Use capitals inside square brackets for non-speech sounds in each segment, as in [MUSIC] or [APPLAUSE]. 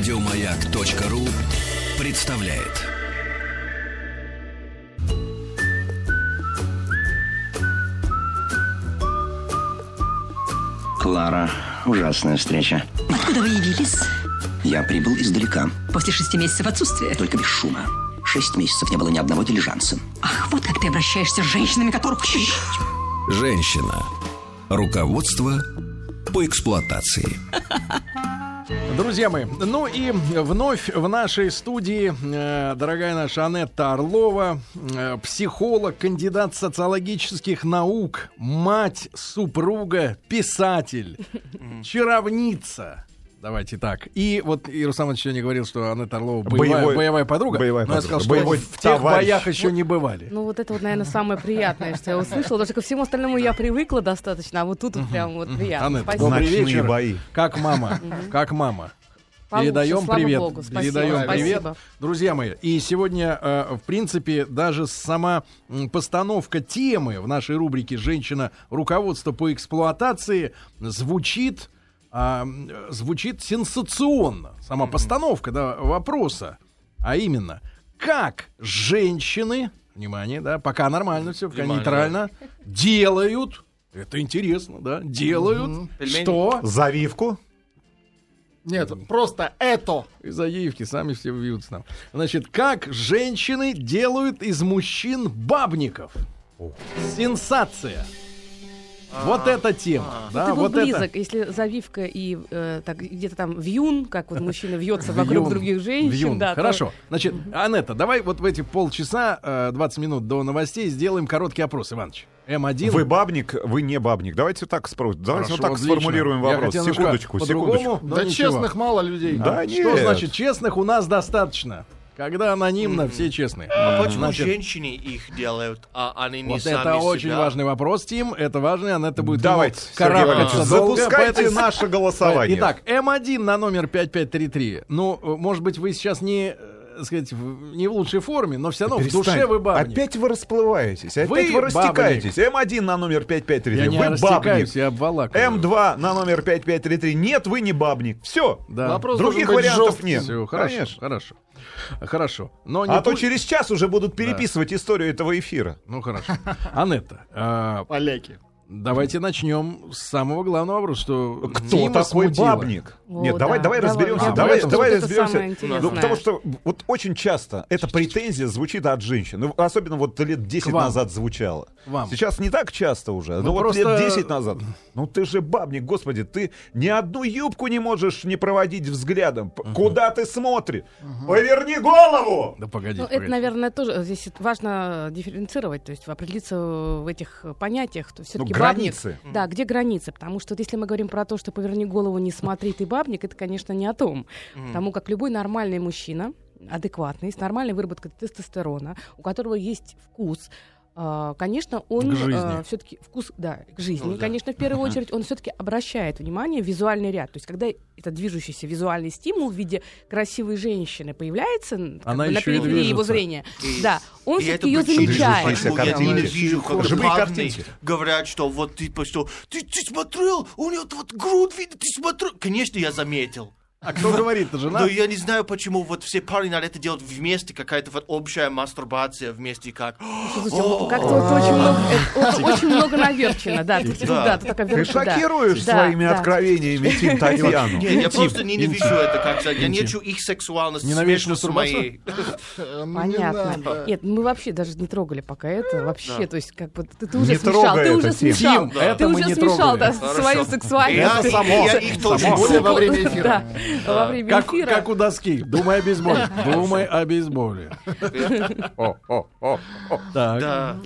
Радиомаяк.ру представляет. Клара, ужасная встреча. Откуда вы явились? Я прибыл издалека, После шести месяцев отсутствия. только без шума. Шесть месяцев не было ни одного дилижанса. Ах, вот как ты обращаешься с женщинами, которых... Женщина. Руководство по эксплуатации. Друзья мои, ну и вновь в нашей студии э, дорогая наша Анетта Орлова, э, психолог, кандидат социологических наук, мать, супруга, писатель, [LAUGHS] чаровница. Давайте так. И вот Иерусалим сегодня говорил, что Анетта Орлова боевая, Боевой- боевая подруга. боевая но я подруга. сказал, что Боевой в тех товарищ. боях еще не бывали. Ну, вот это вот, наверное, самое приятное, что я услышала. Потому что ко всему остальному я привыкла достаточно, а вот тут вот прям вот приятно. Анетта, Спасибо. добрый Ночные вечер. бои. Как мама, как мама. Получше, Передаем привет. богу. Спасибо, Передаем привет. спасибо. Друзья мои, и сегодня, э, в принципе, даже сама постановка темы в нашей рубрике «Женщина. Руководство по эксплуатации» звучит, а, звучит сенсационно. Сама постановка да, вопроса. А именно, как женщины, внимание, да, пока нормально все, пока нейтрально, делают, это интересно, да, делают, что... Завивку. Нет, просто это. И заявки сами все вьются нам. Значит, как женщины делают из мужчин бабников? Сенсация. Вот эта тема. Да, Ты был вот близок, это. если завивка и э, так где-то там вьюн, как вот [LAUGHS] мужчина вьется вокруг других женщин. вьюн. да, то- Хорошо. Значит, Анетта, давай вот в эти полчаса, э, 20 минут до новостей сделаем короткий опрос, Иваныч. М1. Вы бабник, вы не бабник. Давайте так спросим. Давайте Хорошо, вот так отлично. сформулируем вопрос. хотел Секундочку, секундочку. да ничего. честных мало людей. Да Что нет. значит честных у нас достаточно? Когда анонимно, все честные. А почему Значит, женщины их делают, а они не Вот сами это очень себя? важный вопрос, Тим. Это важный, Анетта будет Давайте, карабкаться долго, запускайте поэтому- наше голосование. Итак, М1 на номер 5533. Ну, может быть, вы сейчас не, э, так сказать, в- не в лучшей форме, но все равно в Перестань. душе вы бабник. Опять вы расплываетесь, опять Вы вы, растекаетесь. М1 на номер Я 5533. не Вы растекаюсь, бабник. я обволакиваю. М2 на номер 5533. Нет, вы не бабник. Все. Да. Вопрос Других вариантов жесткий. нет. Всё, хорошо, Конечно. хорошо. Хорошо. Но не А то через час уже будут переписывать историю этого эфира. Ну, хорошо. Анетта, а, Поляки. Давайте начнем с самого главного вопроса, что Кто Дима такой смутило. бабник? О, Нет, давай, да, давай давай, разберемся. я Давай, давай это разберемся. Ну, потому что вот очень часто эта претензия звучит от женщин. Ну, особенно вот лет 10 К вам. назад звучала. Вам. Сейчас не так часто уже. Ну, но вот просто- лет 10 назад. Ну ты же бабник, господи, ты ни одну юбку не можешь не проводить взглядом. П- Куда ты смотришь? Поверни голову! Да погоди, Ну, это, погоди. наверное, тоже здесь важно дифференцировать, то есть определиться в этих понятиях. То все-таки Ну, границы. Бабник, да, где границы? Потому что вот если мы говорим про то, что поверни голову, не смотри, ты бабник, это, конечно, не о том. Потому как любой нормальный мужчина, адекватный, с нормальной выработкой тестостерона, у которого есть вкус, конечно, он К жизни. все-таки вкус, да, к жизни. Ну да. Конечно, в первую [LAUGHS] очередь он все-таки обращает внимание в визуальный ряд. То есть, когда этот движущийся визуальный стимул в виде красивой женщины появляется Она бы, на периферии его зрения, И- да, он все-таки ее замечает. почему я картинки. говорят, что вот типа что ты, ты смотрел, у нее вот грудь видно, ты смотрел. Конечно, я заметил. А кто говорит-то, жена? Но я не знаю, почему вот все парни надо это делать вместе, какая-то вот общая мастурбация вместе, как... Слушайте, вот как-то очень много, наверчено, да, такая Ты шокируешь своими откровениями [LAUGHS] Тим Татьяну. Не, я просто ненавижу это как-то. Я не хочу их сексуальность с мастурбацию? моей. [LAUGHS] Э, ну, Понятно. Нет, мы вообще даже не трогали пока это. Вообще, то есть, как бы ты, уже смешал, ты уже смешал. Ты уже смешал, да, свою сексуальность. я их тоже. Более во время эфира. Во время Как, эфира. как у доски. Думай о бейсболе. [LAUGHS] Думай о бейсболе.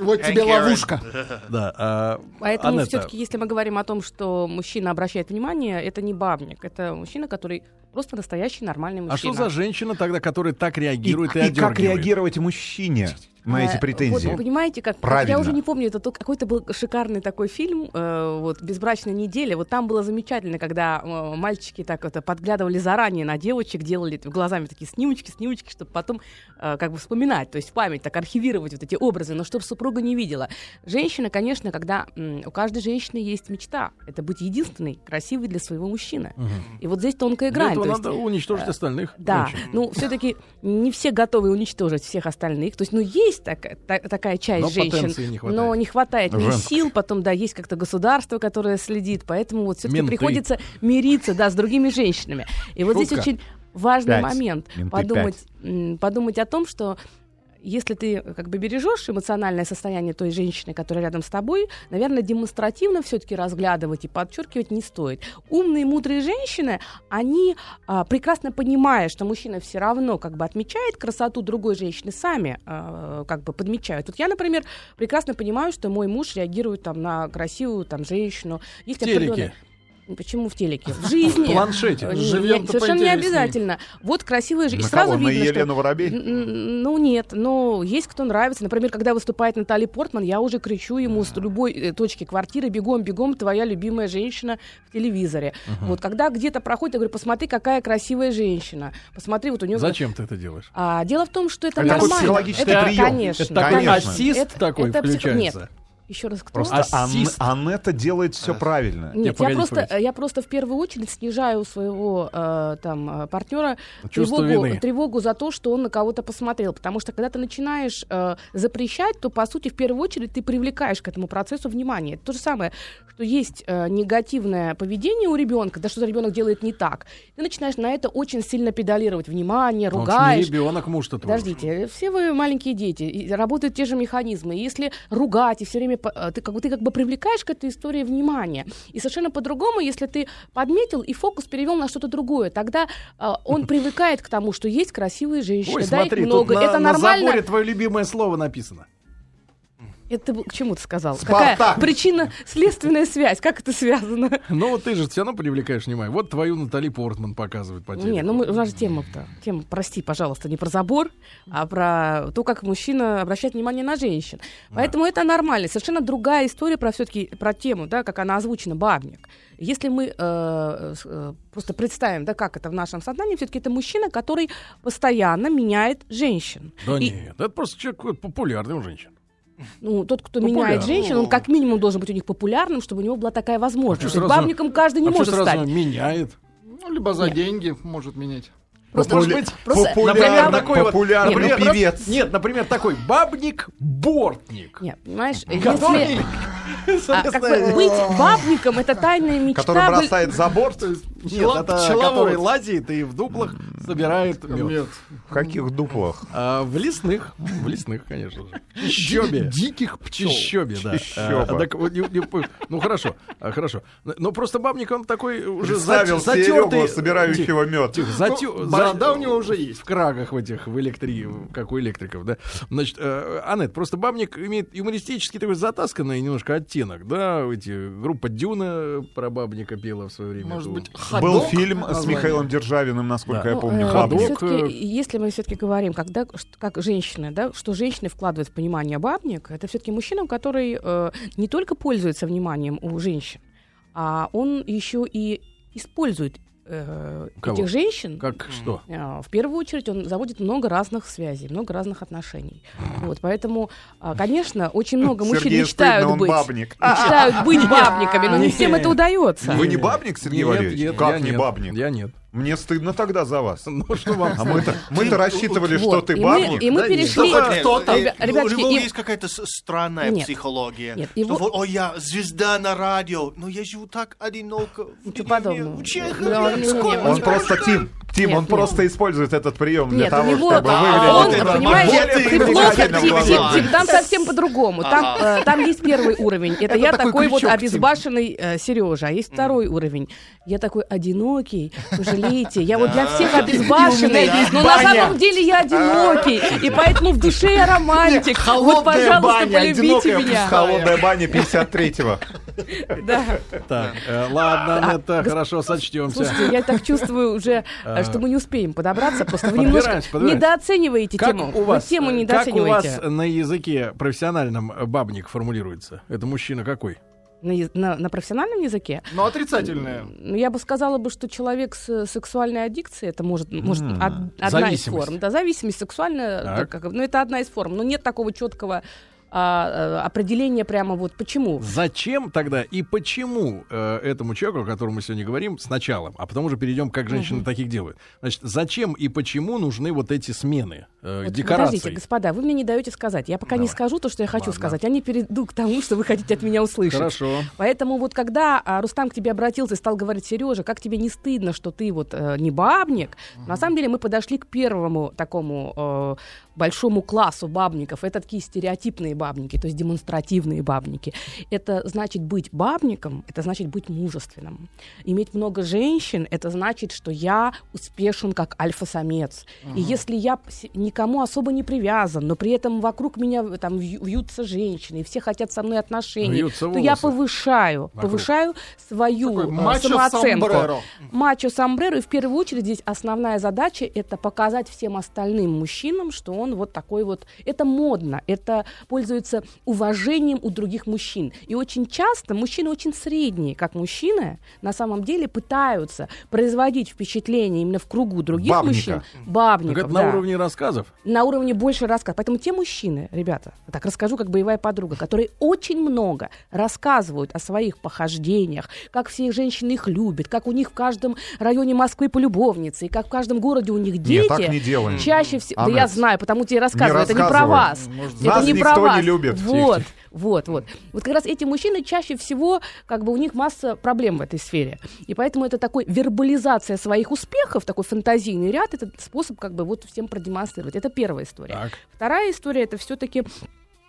Вот тебе ловушка. да. а, Поэтому Анетта, все-таки, если мы говорим о том, что мужчина обращает внимание, это не бабник, это мужчина, который просто настоящий нормальный А что мужчина. за женщина тогда, которая так И, реагирует и, и как одергивает? реагировать мужчине? На эти претензии. Вот, понимаете, как, Правильно. я уже не помню, это какой-то был шикарный такой фильм, э, вот «Безбрачная неделя». Вот там было замечательно, когда э, мальчики так это подглядывали заранее на девочек, делали глазами такие снимочки, снимочки, чтобы потом э, как бы вспоминать, то есть в память так архивировать вот эти образы, но чтобы супруга не видела. Женщина, конечно, когда м, у каждой женщины есть мечта, это быть единственной, красивой для своего мужчины. И вот здесь тонкая Для грань. этого то есть, надо уничтожить остальных. да, женщин. ну все-таки не все готовы уничтожить всех остальных. То есть, ну есть так- та- такая часть Но женщин, не хватает. но не хватает ни Женской. сил. Потом, да, есть как-то государство, которое следит, поэтому вот все-таки Менты. приходится мириться, да, с другими женщинами. И вот здесь Шутка. очень важный Пять. момент подумать, подумать о том, что если ты э, как бы бережешь эмоциональное состояние той женщины, которая рядом с тобой, наверное, демонстративно все-таки разглядывать и подчеркивать не стоит. Умные, мудрые женщины, они а, прекрасно понимая, что мужчина все равно как бы отмечает красоту другой женщины, сами а, как бы подмечают. Вот я, например, прекрасно понимаю, что мой муж реагирует там на красивую там женщину. Есть определенные- Почему в телеке? [LAUGHS] В жизни. В планшете. Э, Живем-то не- Совершенно не обязательно. Вот красивая На женщина. Сразу кого? На видно, что- Елену Воробей? Н- н- Ну нет, но есть кто нравится. Например, когда выступает Натали Портман, я уже кричу ему с любой э, точки квартиры «Бегом, бегом, твоя любимая женщина в телевизоре». Вот когда где-то проходит, я говорю, посмотри, какая красивая женщина. Посмотри, вот у нее... Зачем ты это делаешь? А, дело в том, что это Это нормально. психологический это, прием. Конечно. Это такой Конечно. ассист Это- такой это включается. Нет. Еще раз, кто? Просто Ан-. Анетта делает все правильно. Не, Нет, я погодите, просто, я просто в первую очередь снижаю у своего э, там э, партнера Чувство тревогу, вины. тревогу за то, что он на кого-то посмотрел, потому что когда ты начинаешь э, запрещать, то по сути в первую очередь ты привлекаешь к этому процессу внимание. Это то же самое, что есть э, негативное поведение у ребенка, да что ребенок делает не так, ты начинаешь на это очень сильно педалировать внимание, Он ж не ругаешь. ребенок, муж-то. Подождите, все вы маленькие дети, и работают те же механизмы. И Если ругать и все время по- э, ты как бы ты как бы привлекаешь к этой истории внимание, и совершенно по-другому, если ты подметил и фокус перевел на что-то другое, тогда э, он [LAUGHS] привыкает к тому, что есть красивые женщины, Ой, да, смотри, их много, тут на, это на нормально. заборе твое любимое слово написано. Это был- к чему ты сказал? Спартак. Какая причина, следственная связь? Как это связано? Ну, вот ты же все равно привлекаешь внимание. Вот твою Натали Портман показывают по телеку. Не, ну мы, у нас же тема-то. Тема, прости, пожалуйста, не про забор, а про то, как мужчина обращает внимание на женщин. Поэтому это нормально. Совершенно другая история про все-таки про тему, да, как она озвучена, бабник. Если мы э, э, просто представим, да, как это в нашем сознании, все-таки это мужчина, который постоянно меняет женщин. Да И, нет, это просто человек какой-то популярный у женщин. Ну, тот, кто Популярный. меняет женщин, он как минимум должен быть у них популярным, чтобы у него была такая возможность. А бабником каждый не а может сразу стать. меняет. Ну, либо за Нет. деньги может менять. Просто, Популя- может быть, просто- популярный, например, такой вот- популярный Нет, ну, певец. Нет, например, такой бабник-бортник. Нет, понимаешь, Который, если... [LAUGHS] А, как бы быть бабником это тайная мечта. Который бросает за борт. Нет, Пчела- это пчеловод. который лазит и в дуплах собирает мед. В каких дуплах? А, в лесных, в лесных, конечно же. В Чищобе. Диких В пчел. Чищобе, да. А, так не- не по- ну хорошо, а, хорошо. Но просто бабник, он такой уже Представил зат- Серегу, затертый. собирающего мед. Затё- Ну, борода у него уже есть. В крагах в этих, в электри, как у электриков, да. Значит, э, Анет, просто бабник имеет юмористический такой затасканный немножко оттенок, да, эти, группа Дюна про бабника пела в свое время. Может эту- быть, Был ходок фильм с. Михаилом Державиным, насколько Да. я Ну, помню. э, Ходок, э, если мы все-таки говорим, когда, как женщины, да, что женщины вкладывают в понимание бабник, это все-таки мужчина, который э, не только пользуется вниманием у женщин, а он еще и использует э, Кого? этих женщин. Как что? А, В первую очередь он заводит много разных связей, много разных отношений. Вот, поэтому, а, конечно, очень много мужчин Сергею мечтают стыдно, он быть, бабник. мечтают быть бабниками, но не всем это удается. Вы не бабник, Сергей Валерьевич? Как не бабник? Я нет. Мне стыдно тогда за вас. [LAUGHS] Ну что вам? А мы-то, мы-то рассчитывали, что ты и мы- бабник. и мы Да перешли... Хоть Э, у и- есть какая-то странная Нет. психология. Нет, Что его- вот, о, я звезда на радио, но я живу так одиноко в Ничего подобного. в Да, Чехове. Сколько- не, Он просто, Тим, Тим, Нет, он нет. просто использует этот прием для Нет, того, него, чтобы а, выглядеть он, понимаешь, Тим, там совсем по-другому. Там, э, там есть первый уровень. Это, я такой вот обезбашенный э, Сережа. А есть второй уровень. Я такой одинокий, пожалейте. Я вот для всех обезбашенный, но на самом деле я одинокий. И поэтому в душе я романтик. Вот, Холодная пожалуйста, баня, полюбите меня. Холодная баня 53-го. Да. Так, э, ладно, А, это хорошо, сочтемся. Слушайте, я так чувствую уже, э, что мы не успеем подобраться, просто вы немножко недооцениваете тему. у вас, тему э, как у вас недооцениваете. на языке профессиональном бабник формулируется? Это мужчина какой? На, на- на профессиональном языке? Но отрицательное. Ну, я бы сказала бы, что человек с сексуальной аддикцией, это может, может М. од- одна из форм. Да, зависимость сексуальная, Так. да, как- ну, это одна из форм. Но нет такого четкого а, а, определения прямо вот почему. Зачем тогда и почему э, этому человеку, о котором мы сегодня говорим, сначала, а потом уже перейдем, как женщины таких делают. Значит, зачем и почему нужны вот эти смены э, Вот декораций? Подождите, господа, вы мне не даете сказать. Я пока не Давай. скажу то, что я хочу Ладно. сказать. Я не перейду к тому, что вы хотите от меня услышать. Хорошо. Поэтому вот когда а, Рустам к тебе обратился и стал говорить, Сережа, как тебе не стыдно, что ты вот э, не бабник, на самом деле мы подошли к первому такому э, большому классу бабников. Это такие стереотипные бабники, то есть демонстративные бабники. Это значит быть бабником, это значит быть мужественным. Иметь много женщин, это значит, что я успешен как альфа-самец. И если я никому особо не привязан, но при этом вокруг меня э, там вью- вьются женщины, и все хотят со мной отношений, Вьются то я волосы. повышаю, Вокруг. повышаю свою Такой э, мачо самооценку. сомбреро. Мачо сомбреро. И в первую очередь здесь основная задача это показать всем остальным мужчинам, что он вот такой вот. Это модно, это пользуется уважением у других мужчин. И очень часто мужчины очень средние, как мужчины, на самом деле пытаются производить впечатление именно в кругу других Бабника. мужчин. Так Бабников, это на да уровне рассказов. на уровне больше рассказ. Поэтому те мужчины, ребята, так расскажу, как боевая подруга, которые очень много рассказывают о своих похождениях, как все женщины их любят, как у них в каждом районе Москвы полюбовницы, и как в каждом городе у них дети. Нет, так не делаем. Чаще всего, да я знаю, потому тебе рассказываю, это не про вас. Может, это не про не вас. любит. Вот. Вот, вот. Вот как раз эти мужчины чаще всего, как бы у них масса проблем в этой сфере. И поэтому это такой вербализация своих успехов, такой фантазийный ряд, это способ как бы вот всем продемонстрировать. Это первая история. Так. Вторая история это все-таки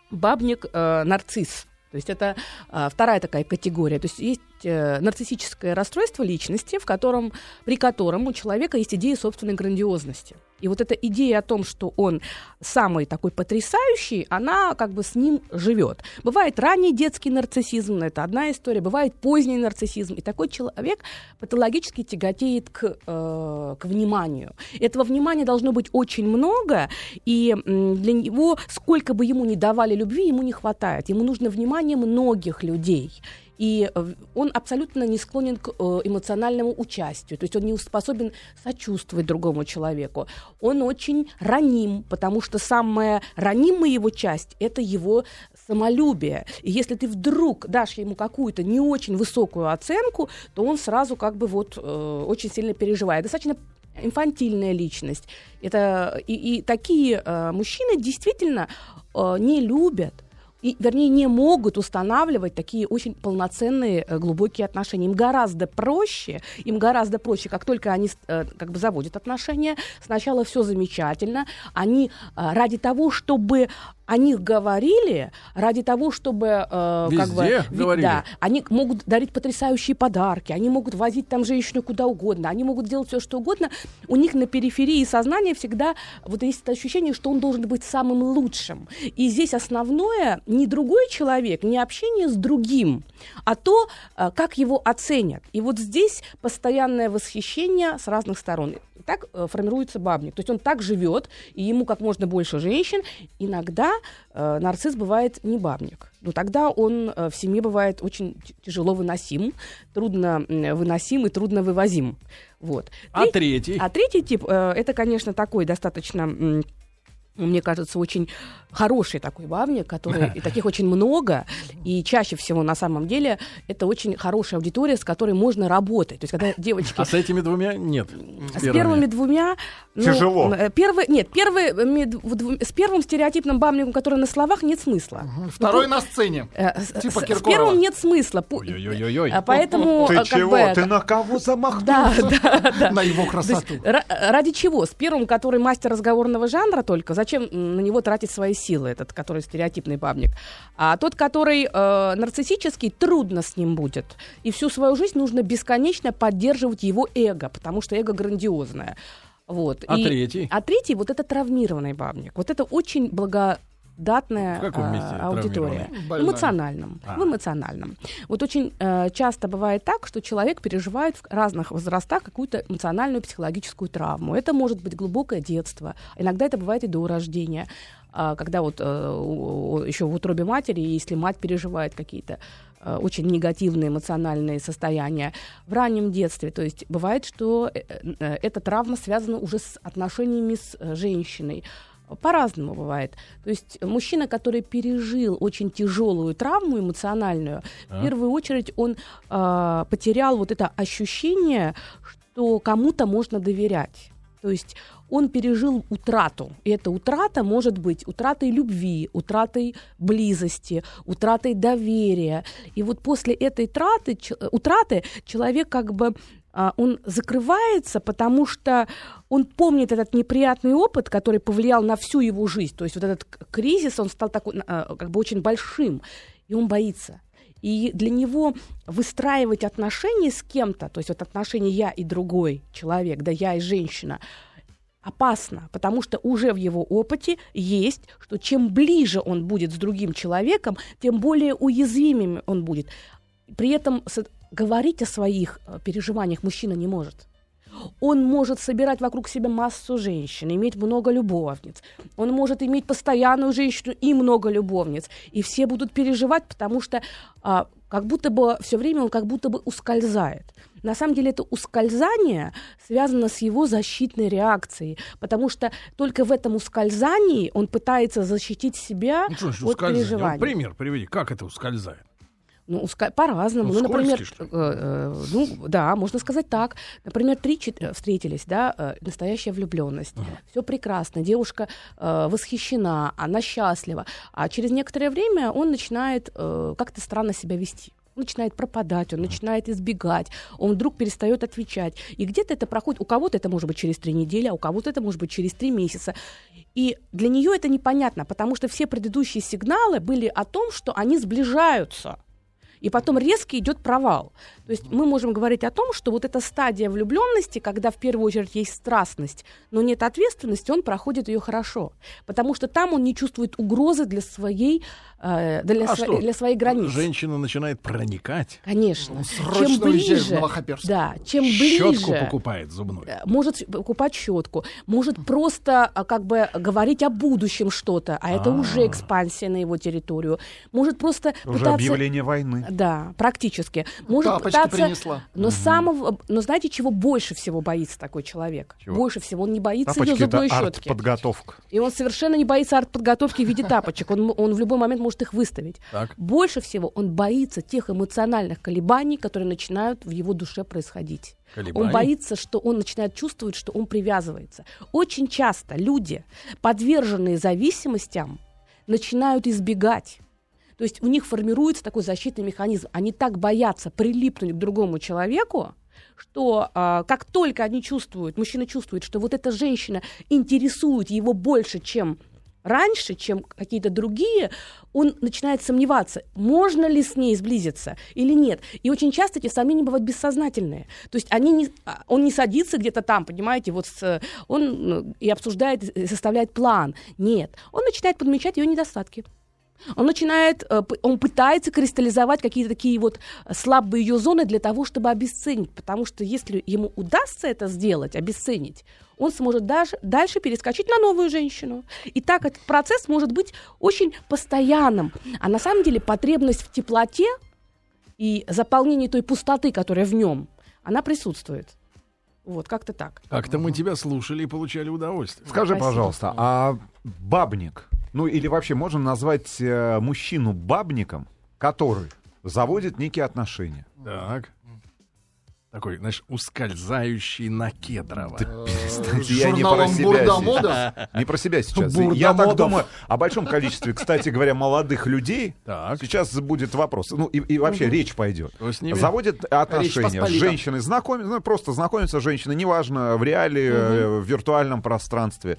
бабник э. То есть это а, вторая такая категория. То есть есть э, нарциссическое расстройство личности, в котором, при котором у человека есть идея собственной грандиозности. И вот эта идея о том, что он самый такой потрясающий, она как бы с ним живет. Бывает ранний детский нарциссизм, это одна история, бывает поздний нарциссизм. И такой человек патологически тяготеет к, э, к вниманию. Этого внимания должно быть очень много, и для него, сколько бы ему ни давали любви, ему не хватает. Ему нужно внимание многих людей. И э, он абсолютно не склонен к э, эмоциональному участию, то есть он не способен сочувствовать другому человеку. Он очень раним, потому что самая ранимая его часть – это его самолюбие. И если ты вдруг дашь ему какую-то не очень высокую оценку, то он сразу как бы вот э, очень сильно переживает. Достаточно инфантильная личность. Это и, и такие э, мужчины действительно э, не любят и, вернее, не могут устанавливать такие очень полноценные э, глубокие отношения. Им гораздо проще, им гораздо проще, как только они э, как бы заводят отношения, сначала все замечательно, они э, ради того, чтобы о них говорили, ради того, чтобы э, как бы говорили. да, они могут дарить потрясающие подарки, они могут возить там женщину куда угодно, они могут делать все, что угодно. У них на периферии сознания всегда вот есть это ощущение, что он должен быть самым лучшим. И здесь основное не другой человек, не общение с другим, а то, э, как его оценят. И вот здесь постоянное восхищение с разных сторон. Так э, формируется бабник. То есть он так живет, и ему как можно больше женщин. Иногда э, нарцисс бывает не бабник. Но тогда он э, в семье бывает очень тяжело выносим, трудно выносим и трудно вывозим. Вот. А третий? а третий тип, э, это, конечно, такой достаточно, м, мне кажется, очень хороший такой бабник, который, [LAUGHS] и таких очень много, и чаще всего на самом деле это очень хорошая аудитория, с которой можно работать. То есть когда девочки... А с этими двумя нет. С первыми двумя... ну, Тяжело. э, Первый, нет, первый, э, ми- дв- дв- с первым стереотипным бабником, который на словах, нет смысла. Второй на сцене. Э, с, Типа с- с Киркорова. первым нет смысла. Ой-ой-ой-ой. а Поэтому, Ты э, как чего? бы, Ты на кого да, замахнулся? [LAUGHS] да, да. На его есть, красоту. ра- ради чего? С первым, который мастер разговорного жанра только, зачем на него тратить свои силы, этот, который стереотипный бабник? А тот, который э, нарциссический, трудно с ним будет. И всю свою жизнь нужно бесконечно поддерживать его эго, потому что эго грандиозное. Вот. А И- третий? А третий, вот это травмированный бабник. Вот это очень благо датная каком а, аудитория. В эмоциональном. А. В эмоциональном. Вот очень э, часто бывает так, что человек переживает в разных возрастах какую-то эмоциональную психологическую травму. Это может быть глубокое детство. Иногда это бывает и до рождения. А, когда вот еще в утробе матери, если мать переживает какие-то э, очень негативные эмоциональные состояния в раннем детстве. То есть бывает, что э, э, эта травма связана уже с отношениями с э, женщиной. По-разному бывает. То есть мужчина, который пережил очень тяжелую травму эмоциональную, в первую очередь он а, потерял вот это ощущение, что кому-то можно доверять. То есть он пережил утрату. И эта утрата может быть утратой любви, утратой близости, утратой доверия. И вот после этой траты, ч- утраты человек как бы а, он закрывается, потому что он помнит этот неприятный опыт, который повлиял на всю его жизнь. То есть вот этот кризис, он стал такой, а, как бы очень большим, и он боится. И для него выстраивать отношения с кем-то, то есть вот отношения я и другой человек, да я и женщина, опасно, потому что уже в его опыте есть, что чем ближе он будет с другим человеком, тем более уязвимым он будет. При этом говорить о своих э, переживаниях мужчина не может. Он может собирать вокруг себя массу женщин, иметь много любовниц. Он может иметь постоянную женщину и много любовниц. И все будут переживать, потому что а, как будто бы все время он как будто бы ускользает. На самом деле это ускользание связано с его защитной реакцией, потому что только в этом ускользании он пытается защитить себя Ну, что от ускользание. Вот переживаний. пример приведи, как это ускользает? Ну, по-разному. Ну, Ну, например, э, э, ну, да, можно сказать так. Например, три э, встретились, да, э, настоящая влюбленность. Все прекрасно, девушка э, восхищена, она счастлива. А через некоторое время он начинает э, как-то странно себя вести. Он начинает пропадать, он начинает избегать, он вдруг перестает отвечать. И где-то это проходит, у кого-то это может быть через три недели, а у кого-то это может быть через три месяца. И для нее это непонятно, потому что все предыдущие сигналы были о том, что они сближаются. И потом резко идет провал. То есть мы можем говорить о том, что вот эта стадия влюбленности, когда в первую очередь есть страстность, но нет ответственности, он проходит ее хорошо. Потому что там он не чувствует угрозы для своей, э, для, А сво- что? для своей границы. Женщина начинает проникать, Конечно. срочно чем ближе, да, чем ближе, щетку покупает зубную. э, может покупать щетку, может просто а, как бы говорить о будущем что-то, а это уже экспансия на его территорию. Может просто Уже пытаться... объявление войны. Да, практически. Может Тапочки пытаться... принесла. Но самого... Но знаете, чего больше всего боится такой человек? Чего? Больше всего он не боится ее Тапочки это зубной щетки. артподготовка. И он совершенно не боится артподготовки в виде [LAUGHS] тапочек. Он, он в любой момент может их выставить. Так. Больше всего он боится тех эмоциональных колебаний, которые начинают в его душе происходить. Колебаний? Он боится, что он начинает чувствовать, что он привязывается. Очень часто люди, подверженные зависимостям, начинают избегать. То есть у них формируется такой защитный механизм. Они так боятся прилипнуть к другому человеку, что а, как только они чувствуют, мужчина чувствует, что вот эта женщина интересует его больше, чем раньше, чем какие-то другие, он начинает сомневаться, можно ли с ней сблизиться или нет. И очень часто эти сомнения бывают бессознательные. То есть они не, а, он не садится где-то там, понимаете, вот с, он ну, и обсуждает, и составляет план. Нет, он начинает подмечать ее недостатки. Он начинает, э, он пытается кристаллизовать какие-то такие вот э, слабые ее зоны для того, чтобы обесценить. Потому что если ему удастся это сделать, обесценить, он сможет даже дальше перескочить на новую женщину. И так этот процесс может быть очень постоянным. А на самом деле потребность в теплоте и заполнении той пустоты, которая в нем, она присутствует. Вот, как-то так. Как-то мы тебя слушали и получали удовольствие. Скажи, Спасибо. пожалуйста, а бабник, ну или вообще можно назвать э, мужчину бабником, который заводит некие отношения? Так. Такой, знаешь, ускользающий на кедрово. Перестаньте, я не про себя. Не про себя сейчас. Я так думаю о большом количестве, кстати говоря, молодых людей. Так. Сейчас будет вопрос. Ну и, и вообще речь пойдет. Заводят отношения с женщиной, знакомятся, ну просто знакомятся с женщиной, неважно, в реале, э, в виртуальном пространстве.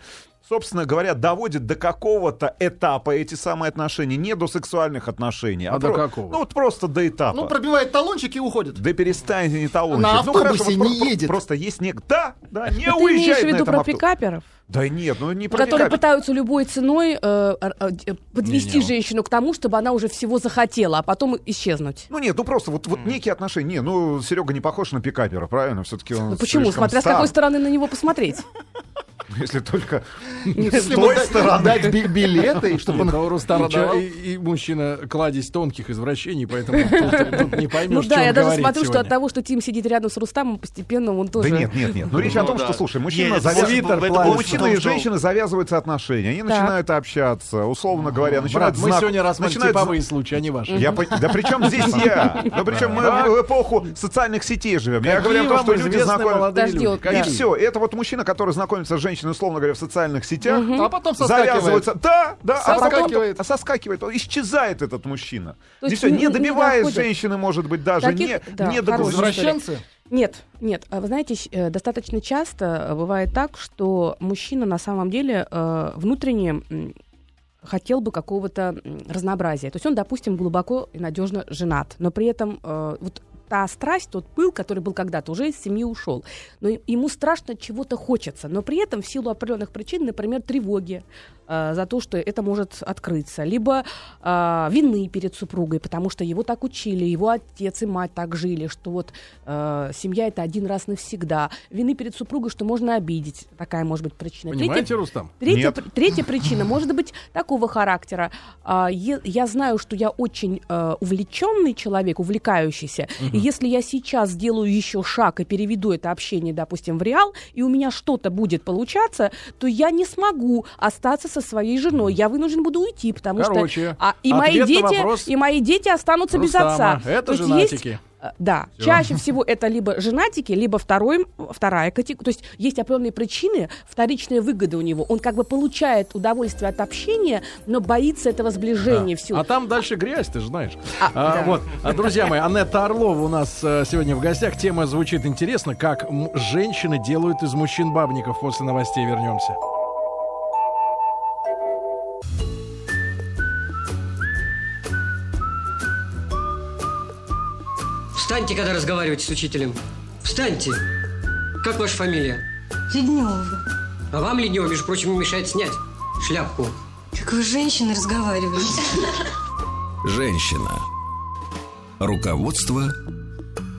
Собственно говоря, доводит до какого-то этапа эти самые отношения, не до сексуальных отношений, А до про- какого? Ну вот просто до этапа. Ну, пробивает талончик и уходит. Да перестаньте не талончик. На ну, хорошо, автобусе вот не про- едет. Просто есть не... Да, да, не Ты имеешь уезжает в на виду про авто- пикаперов? Да нет, ну не про которые пикапер. пытаются любой ценой э, э, э, подвести женщину к тому, чтобы она уже всего захотела, а потом исчезнуть. Ну нет, ну просто вот, вот некие отношения. Не, ну Серега не похож на пикапера, правильно? Все-таки он Ну почему? Смотря с какой стороны на него посмотреть. [LAUGHS] [LAUGHS] Если только с той дать- стороны. дать би- билеты, чтобы он и, мужчина кладезь тонких извращений, поэтому [LAUGHS] не поймешь, Ну да, я даже смотрю, что от того, что Тим сидит рядом с Рустамом, постепенно он тоже... Да нет, нет, нет. Ну речь о Ну том, да. что, слушай, мужчина том, и женщины завязываются отношения, они начинают общаться, условно говоря, начинают Брат, мы сегодня рассматриваем начинают типовые случаи, а не ваши. Да причем здесь я? Да причем мы в эпоху социальных сетей живем. Я говорю о том, что люди знакомятся. И все, это вот мужчина, который знакомится с женщиной, условно говоря, в социальных сетях, А потом соскакивает. завязываются. Да, да, а потом Соскакивает. а соскакивает, он исчезает этот мужчина. То И есть всё, не- не не добиваясь доходит. женщины, может быть, даже Таких- не, да, не до хорошая глубины. Извращенцы? Нет, нет. А Вы знаете, э, достаточно часто бывает так, что мужчина на самом деле э, внутренне хотел бы какого-то разнообразия. То есть он, допустим, глубоко и надежно женат, но при этом э, вот та страсть, тот пыл, который был когда-то, уже из семьи ушел. Но ему страшно чего-то хочется, но при этом в силу определенных причин, например, тревоги э, за то, что это может открыться, либо э, вины перед супругой, потому что его так учили, его отец и мать так жили, что вот э, семья это один раз навсегда. Вины перед супругой, что можно обидеть, такая может быть причина. Третья- Понимаете, Рустам? Третья, Нет. третья причина может быть такого характера. Е- я знаю, что я очень э, увлеченный человек, увлекающийся. И если я сейчас сделаю еще шаг и переведу это общение, допустим, в реал, и у меня что-то будет получаться, то я не смогу остаться со своей женой. Я вынужден буду уйти, потому Короче, что а, и мои дети вопрос и мои дети останутся без Рустама. отца. Это То есть женатики. есть, Да, Всё. чаще всего это либо женатики, либо второй, вторая категория. То есть есть определенные причины, вторичная выгода у него. Он как бы получает удовольствие от общения, но боится этого сближения в силу. А там дальше грязь, ты же знаешь. А, А, да. Вот, А, друзья мои, Анетта Орлова у нас э, сегодня в гостях. Тема звучит интересно, как женщины делают из мужчин бабников. После новостей вернемся. Встаньте, когда разговариваете с учителем. Встаньте. Как ваша фамилия? Леднева. А вам, Леднева, между прочим, не мешает снять шляпку. Как вы с женщиной разговариваете? Женщина. Руководство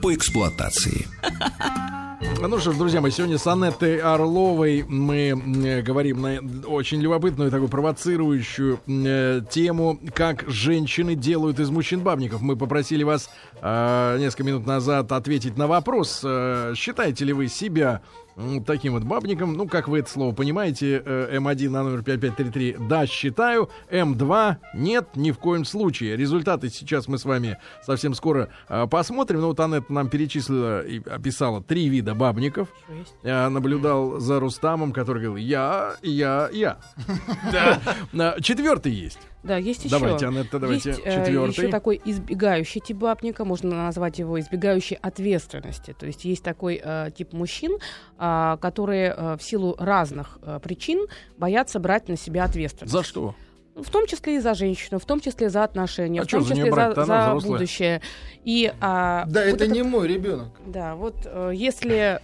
по эксплуатации. Ну что ж, друзья мои, сегодня с Анеттой Орловой мы э, говорим на очень любопытную, такую провоцирующую э, тему, как женщины делают из мужчин бабников. Мы попросили вас э, несколько минут назад ответить на вопрос, э, считаете ли вы себя таким вот бабником, ну, как вы это слово понимаете, э, М1 на номер 5533, да, считаю, М2, нет, ни в коем случае. Результаты сейчас мы с вами совсем скоро э, посмотрим. Ну, вот Анетта нам перечислила и описала три вида бабников. Я наблюдал за Рустамом, который говорил, я, я, я. Да. [LAUGHS] Четвертый есть. Да, есть еще. Давайте, Анетта, давайте есть, э, четвертый. еще такой избегающий тип бабника, можно назвать его избегающий ответственности. То есть есть такой э, тип мужчин, а, которые э, в силу разных э, причин боятся брать на себя ответственность. За что? В том числе и за женщину, в том числе за отношения, А в том за числе за? Она за будущее. И, а, Да, вот это этот- не мой ребенок. Да, вот э, если,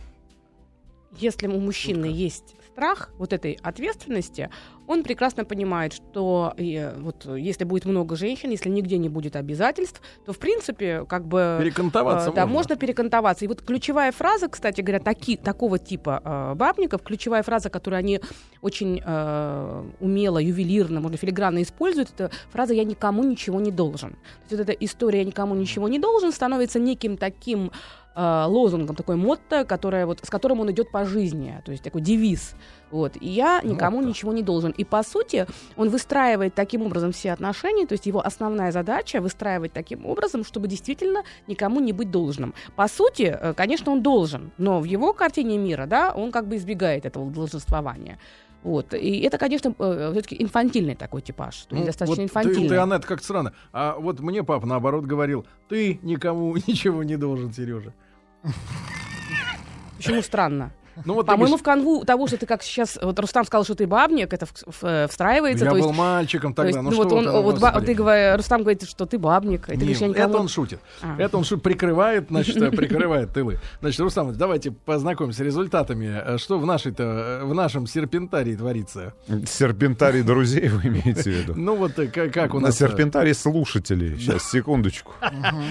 если у мужчины есть страх вот этой ответственности, он прекрасно понимает, что э, вот если будет много женщин, если нигде не будет обязательств, то в принципе как бы Перекантоваться э, да, можно. можно перекантоваться. И вот ключевая фраза, кстати говоря, таки, такого типа э, бабников, ключевая фраза, которую они очень э, умело, ювелирно, можно филигранно используют, это фраза «я никому ничего не должен». То есть вот эта история «я никому ничего не должен» становится неким таким э, лозунгом, такой мотто, которое вот, с которым он идет по жизни, то есть такой девиз. Вот. И я никому Мотто. ничего не должен. И по сути он выстраивает таким образом все отношения, то есть его основная задача выстраивать таким образом, чтобы действительно никому не быть должным. По сути, э, конечно, он должен, но в его картине мира, да, он как бы избегает этого долженствования. Вот. И это, конечно, все-таки инфантильный такой типаж. Ну, достаточно вот инфантильный. Ты, ты, Анетта, как странно. А вот мне папа наоборот говорил, ты никому [LAUGHS] ничего не должен, Сережа. Почему странно? Ну, вот ты По-моему, в канву того, что ты как сейчас, вот Рустам сказал, что ты бабник, это в- в- встраивается. я то был есть, мальчиком то тогда. есть, ну, ну, вот что он, вот ты говоришь, Рустам говорит, что ты бабник. Это, Не, говоришь, я это никому- он шутит. А. Это он шут прикрывает, значит, [LAUGHS] прикрывает тылы. Значит, Рустам, давайте познакомимся с результатами. Э, Что в нашей-то, в нашем серпентарии творится? Серпентарий друзей вы имеете в виду? Ну вот э, как, как у На нас... э, серпентарий слушателей. Сейчас, секундочку.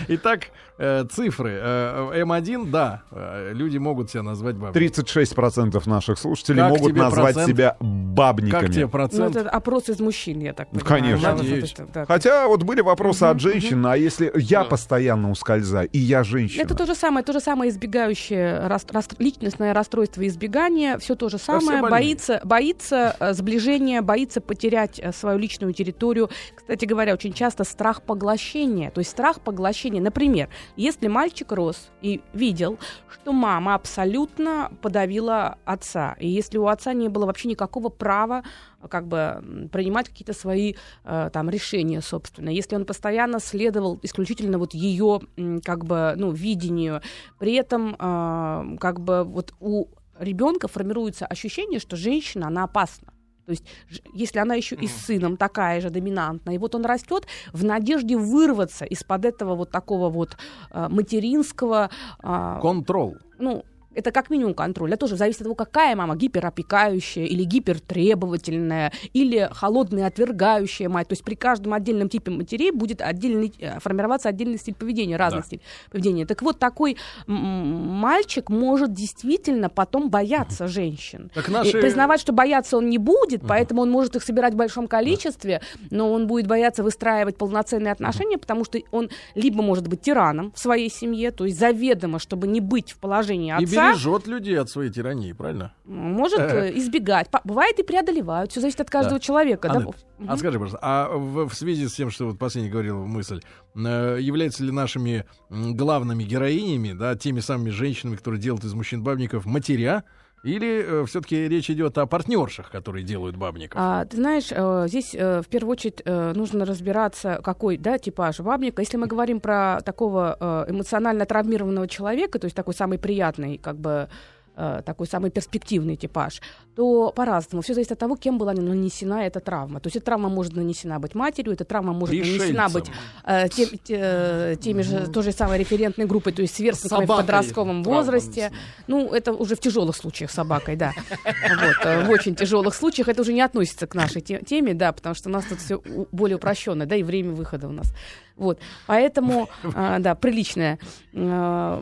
Итак, э, цифры. Э, М1, да, э, люди могут себя назвать бабой. 36% наших слушателей Как могут назвать процент? себя Как тебе бабниками. Ну, процент? это опрос из мужчин, я так Ну, понимаю. конечно. да, это, да. Хотя вот были вопросы от женщин, а если я постоянно ускользаю, и я женщина? Это то же самое, то же самое избегающее рас- рас- личностное расстройство избегания, все то же самое, больные. боится, боится сближения, боится потерять свою личную территорию. Кстати говоря, очень часто страх поглощения, то есть страх поглощения. Например, если мальчик рос и видел, что мама абсолютно подавила отца, и если у отца не было вообще никакого права как бы принимать какие-то свои э, там решения, собственно. Если он постоянно следовал исключительно вот ее как бы ну видению, при этом э, как бы вот у ребенка формируется ощущение, что женщина она опасна. То есть, если она еще и с сыном такая же доминантная, и вот он растет в надежде вырваться из-под этого вот такого вот э, материнского, э, Контрол. ну, это как минимум контроль. Это тоже зависит от того, какая мама, гиперопекающая или гипертребовательная, или холодная, отвергающая мать. То есть при каждом отдельном типе матерей будет отдельный, э, формироваться отдельный стиль поведения, разный Да. стиль поведения. Так вот, такой мальчик может действительно потом бояться женщин. Так И наши... признавать, что бояться он не будет, поэтому он может их собирать в большом количестве, но он будет бояться выстраивать полноценные отношения, потому что он либо может быть тираном в своей семье, то есть заведомо, чтобы не быть в положении И отца, бережет людей от своей тирании, правильно? может э, избегать. По- Бывает и преодолевают. Все зависит от каждого Да. человека. да. Анна, Мгм. А скажи, пожалуйста, а в, в связи с тем, что вот последний говорил мысль, э, являются ли нашими главными героинями, да, теми самыми женщинами, которые делают из мужчин бабников, матеря, или все-таки речь идет о партнершах, которые делают бабников? А, ты знаешь, э, здесь э, в первую очередь э, нужно разбираться, какой да, типаж бабника. Если мы говорим про такого э, эмоционально травмированного человека, то есть такой самый приятный, как бы э, такой самый перспективный типаж, то по-разному. Все зависит от того, кем была нанесена эта травма. То есть эта травма может нанесена быть матерью, эта травма может нанесена Пришельцам. быть э, тем- те- э, теми же, той же самой референтной группой, то есть сверстниками в подростковом возрасте. нанесена. Ну, это уже в тяжелых случаях с собакой, да. Вот, э, в очень тяжелых случаях это уже не относится к нашей те- теме, да, потому что у нас тут все более упрощенно, да, и время выхода у нас. Вот, поэтому, [LAUGHS] да, приличное.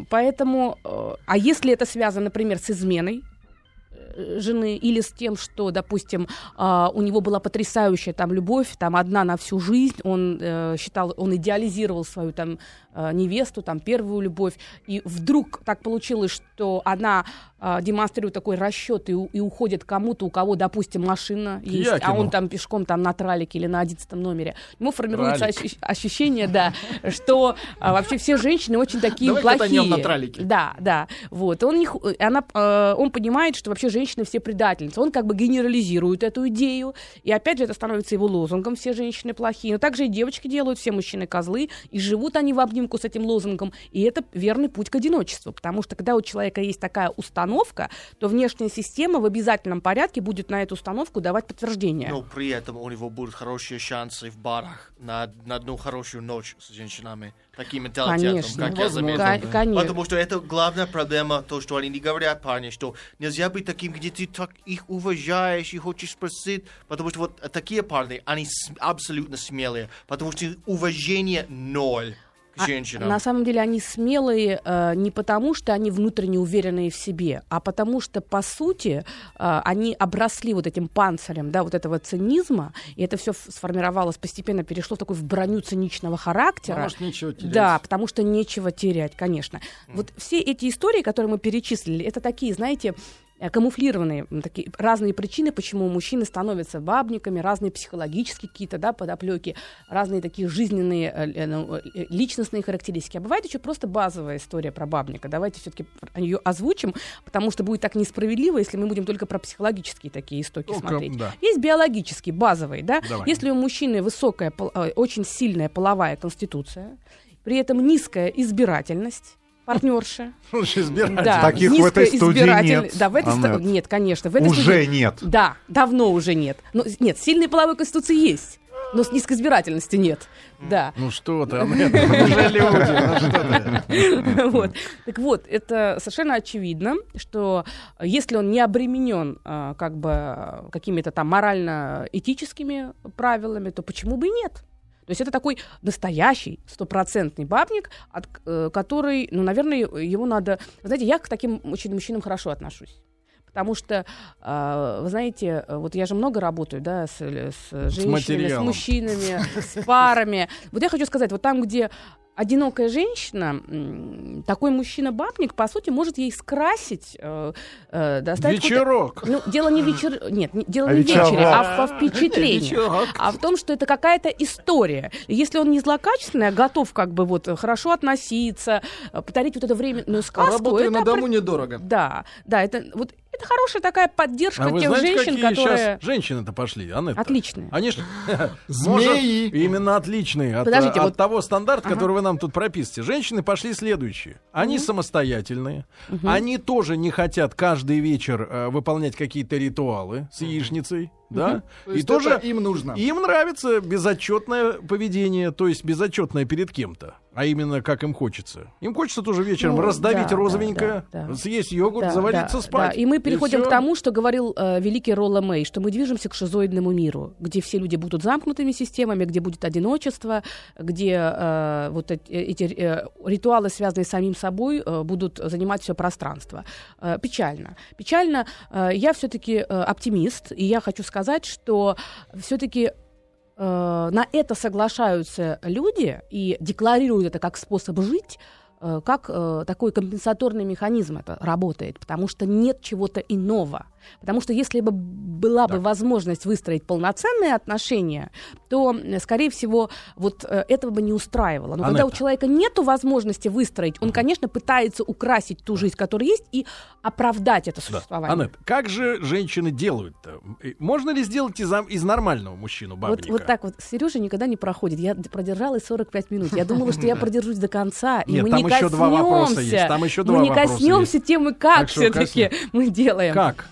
Поэтому, а если это связано, например, с изменой, жены или с тем, что, допустим, а, у него была потрясающая там любовь, там одна на всю жизнь, он э, считал, он идеализировал свою там э, невесту, там первую любовь, и вдруг так получилось, что она а, демонстрирует такой расчет и, и уходит кому-то, у кого, допустим, машина есть, а Якину. он там пешком там на тралике или на одиннадцатом номере. Ему формируется ощущ- ощущение, да, что а, вообще все женщины очень такие плохие. Да, да. Вот. Он, не, она, э, он понимает, что вообще женщины все предательницы. Он как бы генерализирует эту идею. И опять же это становится его лозунгом «все женщины плохие». Но также и девочки делают «все мужчины козлы». И живут они в обнимку с этим лозунгом. И это верный путь к одиночеству. Потому что когда у человека есть такая установка, то внешняя система в обязательном порядке будет на эту установку давать подтверждение. Но при этом у него будут хорошие шансы в барах на, на одну хорошую ночь с женщинами. Таким менталитетом, Конечно. как я заметил. Ка- конечно. Потому что это главная проблема, то, что они не говорят, парни, что нельзя быть таким, где ты так их уважаешь и хочешь спросить, потому что вот такие парни, они абсолютно смелые, потому что уважение ноль к А, женщинам. На самом деле они смелые э, не потому, что они внутренне уверенные в себе, а потому что, по сути, э, они обросли вот этим панцирем, да, вот этого цинизма, и это все сформировалось, постепенно перешло в такой в броню циничного характера. Потому что нечего терять. Да, потому что нечего терять, конечно. Вот все эти истории, которые мы перечислили, это такие, знаете, камуфлированные м, такие разные причины, почему мужчины становятся бабниками, разные психологические какие-то да, подоплеки, разные такие жизненные э, э, ну, э, личностные характеристики. А бывает еще просто базовая история про бабника. Давайте все-таки ее озвучим, потому что будет так несправедливо, если мы будем только про психологические такие истоки Ну-ка, смотреть. да. Есть биологический, базовый, да. Давай. Если у мужчины высокая, э, очень сильная половая конституция, при этом низкая избирательность, партнерши. Слушай, избиратель. Да, Таких в этой студии нет, Да, в этой Анет. нет, конечно. В этой Уже студии- нет. Да, давно уже нет. Ну, нет, сильной половой конституции есть, но с низкоизбирательности нет. Да. Ну что ты, [LAUGHS] Анет, мы же люди, ну. [LAUGHS] Вот. Так вот, это совершенно очевидно, что если он не обременен а, как бы а, какими-то там морально-этическими правилами, то почему бы и нет? То есть это такой настоящий, стопроцентный бабник, от, э, который, ну, наверное, его надо... Вы знаете, я к таким очень мужчинам хорошо отношусь. Потому что, а, вы знаете, вот я же много работаю, да, с, с женщинами, с, материалом. мужчинами, [LAUGHS] с парами. Вот я хочу сказать, вот там, где одинокая женщина, такой мужчина-бабник, по сути, может ей скрасить, э, э, Вечерок. ну, дело не вечер... Нет, не- дело А не в вечере, а во впечатлении. [LAUGHS] Вечерок. А в том, что это какая-то история. Если он не злокачественный, а готов как бы вот хорошо относиться, э, подарить вот это временную сказку, Работая это на дому недорого. Да, да, это вот это хорошая такая поддержка А вы тех знаете, женщин, какие которые сейчас женщины-то пошли, Анетта? отличные. Они ж, [LAUGHS] Змеи. именно отличные от, Подождите, от вот- того стандарта, который вы нам тут прописываете. Женщины пошли следующие. Они самостоятельные. Они тоже не хотят каждый вечер э, выполнять какие-то ритуалы с яичницей. Да? То И тоже им нужно. им нравится безотчетное поведение, то есть безотчетное перед кем-то, а именно как им хочется. Им хочется тоже вечером Ну, раздавить да, розовенько, да, да. съесть йогурт, Да, завалиться да, спать. да. И мы переходим всё. к тому, что говорил э, великий Ролла Мэй, что мы движемся к шизоидному миру, где все люди будут замкнутыми системами, где будет одиночество, где э, вот эти, эти, э, ритуалы, связанные с самим собой, э, будут занимать все пространство. Э, печально. Печально. Э, я все-таки оптимист, и я хочу сказать, что все-таки э, на это соглашаются люди и декларируют это как способ жить, э, как э, такой компенсаторный механизм это работает, потому что нет чего-то иного. Потому что если бы была бы возможность выстроить полноценные отношения, то, скорее всего, вот э, этого бы не устраивало. Но когда у Анетта. человека нет возможности выстроить, он, конечно, пытается украсить ту жизнь, которая есть, и оправдать это существование. Анет, как же женщины делают-то? Можно ли сделать из, из нормального мужчину Вот, бабника? вот так вот. Сережа никогда не проходит. Я продержалась 45 минут. Я думала, что я [LAUGHS] продержусь до конца. И Нет, мы там не еще два вопроса есть, там еще два Мы не коснемся есть. темы, как все-таки мы делаем. Как?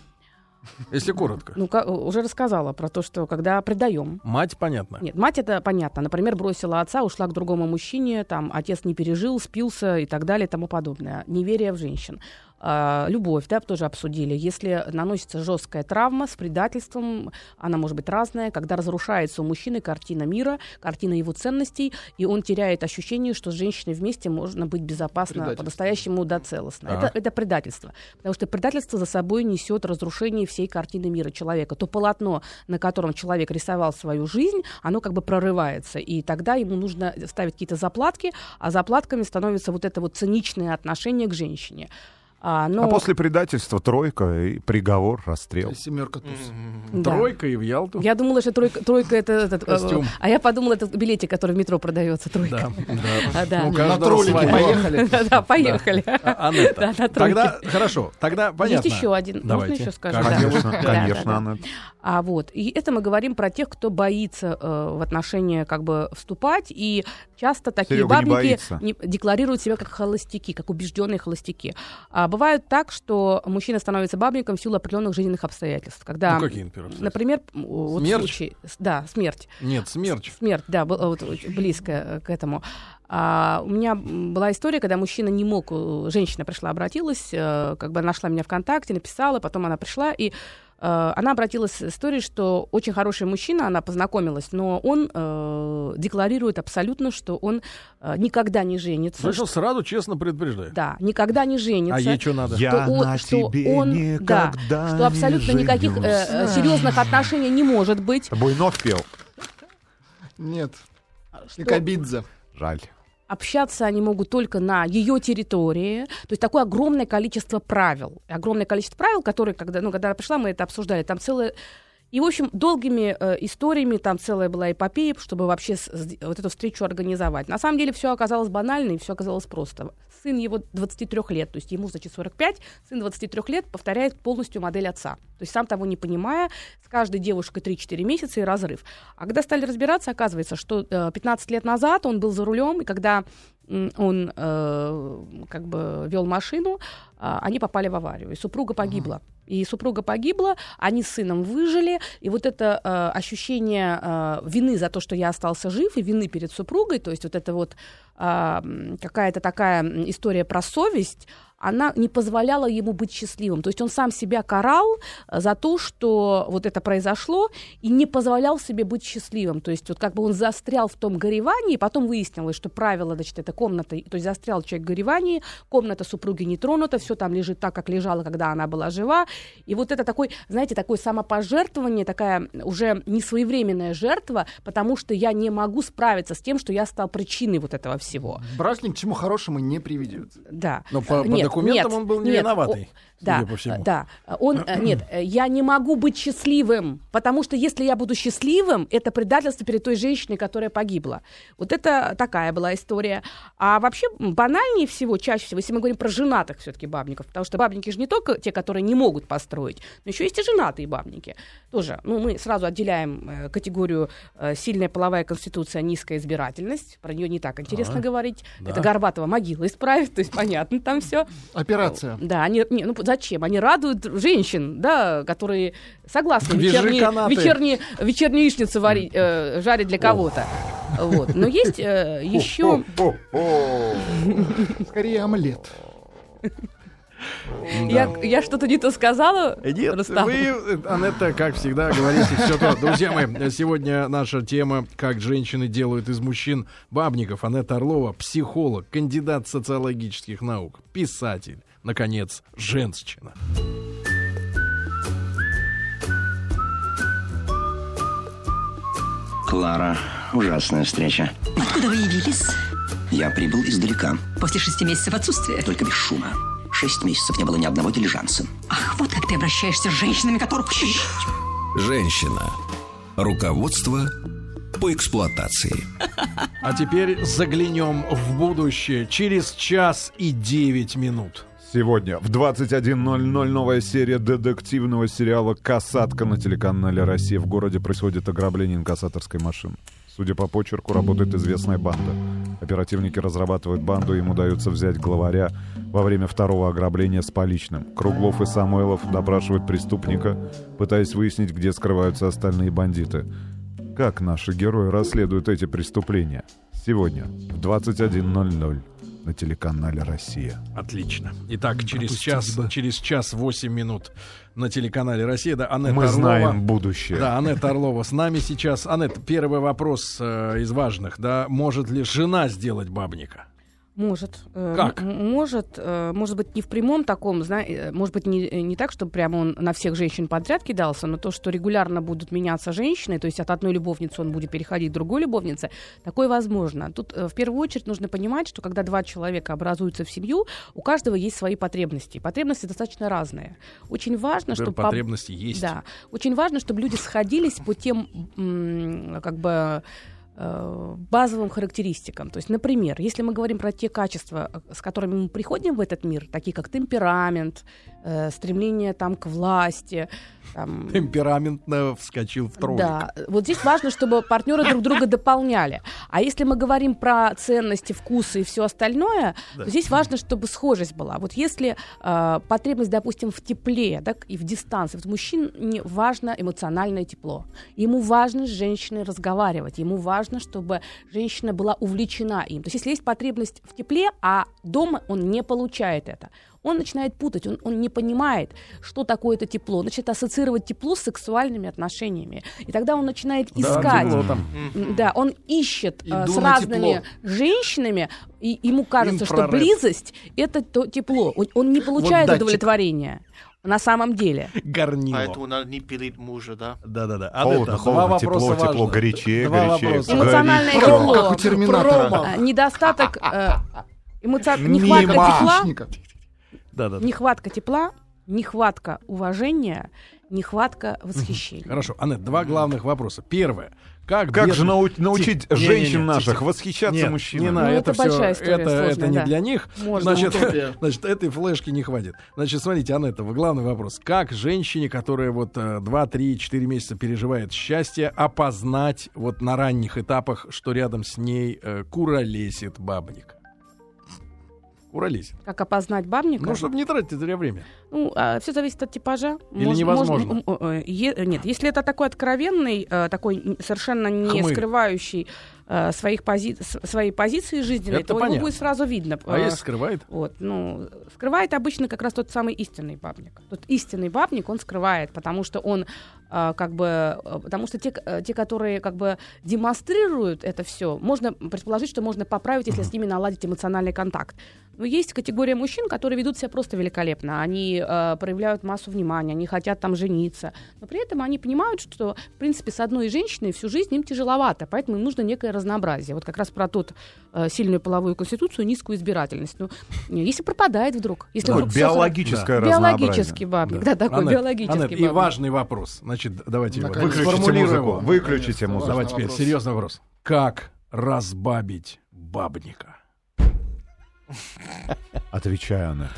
[LAUGHS] Если коротко. Ну, уже рассказала про то, что когда предаем. Мать, понятно. Нет, мать это понятно. Например, бросила отца, ушла к другому мужчине, там отец не пережил, спился и так далее и тому подобное. Неверие в женщин. А, любовь, да, тоже обсудили. Если наносится жесткая травма с предательством, она может быть разная, когда разрушается у мужчины картина мира, картина его ценностей, и он теряет ощущение, что с женщиной вместе можно быть безопасно, по-настоящему, да, целостно. Это, это предательство. Потому что предательство за собой несет разрушение всей картины мира человека. То полотно, на котором человек рисовал свою жизнь, оно как бы прорывается. И тогда ему нужно ставить какие-то заплатки, а заплатками становится вот это вот циничное отношение к женщине. А, но... А после предательства тройка и приговор, расстрел. Семерка туз. Да. Тройка и в Ялту. Я думала, что тройка, тройка это этот, э, Костюм. а я подумала, это билетик, который в метро продается, тройка. Да, да. А, да. У На троллике поехали. [LAUGHS] Да, поехали. А, Анетта, [LAUGHS] Да, на тройке. тогда хорошо, тогда понятно. Есть еще один. Можно Давайте. еще скажу? Как Да. делать? Конечно, Да, конечно, да, да. она- А вот, и это мы говорим про тех, кто боится э, в отношения как бы вступать, и часто такие Серега бабники не- декларируют себя как холостяки, как убежденные холостяки. А бывает так, что мужчина становится бабником в силу определенных жизненных обстоятельств, когда, Ну, какие, например, например, вот Смерч? случай, да, смерть. Нет, смерч. Смерть, да, вот, близко э, к этому. А, у меня была история, когда мужчина не мог, э, женщина пришла, обратилась, э, как бы нашла меня ВКонтакте, написала, потом она пришла, и она обратилась с историей, что очень хороший мужчина, она познакомилась, но он э, декларирует абсолютно, что он э, никогда не женится. Слышал, сразу честно предупреждаю. Да, никогда не женится. А ей что надо? Я что он, на что тебе он- никогда да, что абсолютно не никаких э, э, серьезных отношений не может быть. Буйнов пел. Нет. что- И Кабидзе. Жаль. Общаться они могут только на ее территории. То есть такое огромное количество правил. Огромное количество правил, которые, когда, ну, когда я пришла, мы это обсуждали. Там целое... И, в общем, долгими э, историями там целая была эпопея, чтобы вообще с- с- вот эту встречу организовать. На самом деле все оказалось банально и все оказалось просто. Сын его 23 лет, то есть ему, значит, 45, сын 23 лет повторяет полностью модель отца. То есть сам того не понимая, с каждой девушкой 3-4 месяца и разрыв. А когда стали разбираться, оказывается, что э, 15 лет назад он был за рулем, и когда он э, как бы вел машину, а, они попали в аварию, и супруга погибла. И супруга погибла, они с сыном выжили, и вот это э, ощущение э, вины за то, что я остался жив, и вины перед супругой, то есть вот это вот м, какая-то такая история про совесть, она не позволяла ему быть счастливым. То есть он сам себя карал э, за то, что вот это произошло, и не позволял себе быть счастливым. То есть вот как бы он застрял в том горевании, и потом выяснилось, что правило, значит, это комната, то есть застрял человек в горевании, комната супруги не тронута, все там лежит так, как лежало, когда она была жива. И вот это такой, знаете, такое самопожертвование, такая уже несвоевременная жертва, потому что я не могу справиться с тем, что я стал причиной вот этого всего. Брак ни к чему хорошему не приведет. Да. Но по Нет, документам нет, он был не нет, виноватый, о- Да, по всему. да. Он, э, нет, э, я не могу быть счастливым, потому что если я буду счастливым, это предательство перед той женщиной, которая погибла. Вот это такая была история. А вообще банальнее всего, чаще всего, если мы говорим про женатых все-таки бабников, потому что бабники же не только те, которые не могут построить, но еще есть и женатые бабники. Тоже, ну, мы сразу отделяем э, категорию сильная половая конституция, низкая избирательность. Про нее не так интересно А, говорить. да. Это Горбатова могила исправит, то есть понятно там все. Операция. Да, они, не, ну зачем? Они радуют женщин, да, которые согласны вечерние, вечерние, вечерние яичницы варить, э, жарить для кого-то. Вот. Но есть э, еще... Скорее омлет. Я, я что-то не то сказала, Нет, Рустам? вы, э, Анетта, как всегда, говорите все то. Друзья мои, сегодня наша тема «Как женщины делают из мужчин бабников». Анетта Орлова, психолог, кандидат социологических наук, писатель, наконец, женщина. Клара, ужасная встреча. Откуда вы явились? Я прибыл издалека, После шести месяцев отсутствия. только без шума. Шесть месяцев не было ни одного дилижанса. Ах, вот как ты обращаешься с женщинами, которых... Женщина. Руководство по эксплуатации. [LAUGHS] А теперь заглянем в будущее через час и девять минут. Сегодня в 21.00 новая серия детективного сериала «Касатка» на телеканале «Россия». В городе происходит ограбление инкассаторской машины. Судя по почерку, работает известная банда. Оперативники разрабатывают банду, им удается взять главаря во время второго ограбления с поличным. Круглов и Самойлов допрашивают преступника, пытаясь выяснить, где скрываются остальные бандиты. Как наши герои расследуют эти преступления? Сегодня в 21.00 на телеканале «Россия». Отлично. Итак, через Пропустить час, бы. через час восемь минут на телеканале «Россия». Да, Анетта Мы Орлова. знаем будущее. Да, Анетта Орлова с нами сейчас. Анетта, первый вопрос э, из важных. Да, может ли жена сделать бабника? Может. э, Как? Может, э, может быть, не в прямом таком, э, может быть, не, не так, чтобы прямо он на всех женщин подряд кидался, но то, что регулярно будут меняться женщины, то есть от одной любовницы он будет переходить к другой любовнице, такое возможно. Тут в первую очередь нужно понимать, что когда два человека образуются в семью, у каждого есть свои потребности. Потребности достаточно разные. Очень важно, Например, чтобы... потребности есть. Да. Очень важно, чтобы люди сходились по тем, как бы, базовым характеристикам. То есть, например, если мы говорим про те качества, э, с которыми мы приходим в этот мир, такие как темперамент, э, стремление там к власти, там, [LAUGHS] Темпераментно вскочил в троллик. да, вот здесь важно, чтобы партнеры друг друга дополняли. А если мы говорим про ценности, вкусы и все остальное, Да. то здесь важно, чтобы схожесть была. Вот если э, потребность, допустим, в тепле да, и в дистанции, вот мужчине важно эмоциональное тепло. Ему важно с женщиной разговаривать, ему важно, чтобы женщина была увлечена им. То есть если есть потребность в тепле, а дома он не получает это, он начинает путать, он, он не понимает, что такое это тепло, он начинает ассоциировать тепло с сексуальными отношениями. И тогда он начинает Да, искать. тепло там. Да, он ищет э, Иду с разными тепло. женщинами, и ему кажется, что Инфраред. близость это то тепло. Он, он не получает датчик. удовлетворения на самом деле. Горнило. Поэтому надо не пилить мужа, да? Да-да-да. Холодно, холодно, тепло, тепло, горячее, Два горячее. вопроса. Эмоциональное Горячо. тепло. Как у Терминатора. А, Недостаток э, эмоци- нехватка тепла. Хищника. Да-да-да. Нехватка тепла, нехватка уважения, нехватка восхищения. Хорошо, Анет, два главных вопроса. Первое. Как, Как бедный- же нау- научить не-не-не, женщин тихо, наших тихо. восхищаться Нет, мужчинами? Не надо, Ну, это, это большая все, история, это, это сложная, не да. для них. Можно. Значит, Утопия. [LAUGHS] значит, этой флешки не хватит. Значит, смотрите, Анетта, главный вопрос. Как женщине, которая вот 2, 3, 4 месяца переживает счастье, опознать вот на ранних этапах, что рядом с ней э, куролесит бабник? Урались. Как опознать бабника? Ну, чтобы не тратить зря время. Ну, все зависит от типажа. Или Мож- невозможно? можно- м, э, е- нет, если это такой откровенный, э, такой совершенно не Хмырь. скрывающий э, своих пози- своей позиции жизненной, Это то понятно. его будет сразу видно. А Э, если скрывает? Вот, ну, скрывает обычно как раз тот самый истинный бабник. Тот истинный бабник он скрывает, потому что он а, как бы, э, потому что те, э, те, которые как бы демонстрируют это все, можно предположить, что можно поправить, если с ними наладить эмоциональный контакт. Но есть категория мужчин, которые ведут себя просто великолепно. Они э, проявляют массу внимания, они хотят там жениться. Но при этом они понимают, что, в принципе, с одной женщиной всю жизнь им тяжеловато, поэтому им нужно некое разнообразие. Вот как раз про тот э, сильную половую конституцию, низкую избирательность. Ну, если пропадает вдруг, если вдруг биологическое хорошо. разнообразие. биологический бабник, да, такой Анет, биологический Анет, и бабник. важный вопрос. Значит, давайте его. Выключите музыку. Выключите музыку. Давай Важный теперь вопрос. серьезный вопрос. Как разбабить бабника? Отвечаю на это.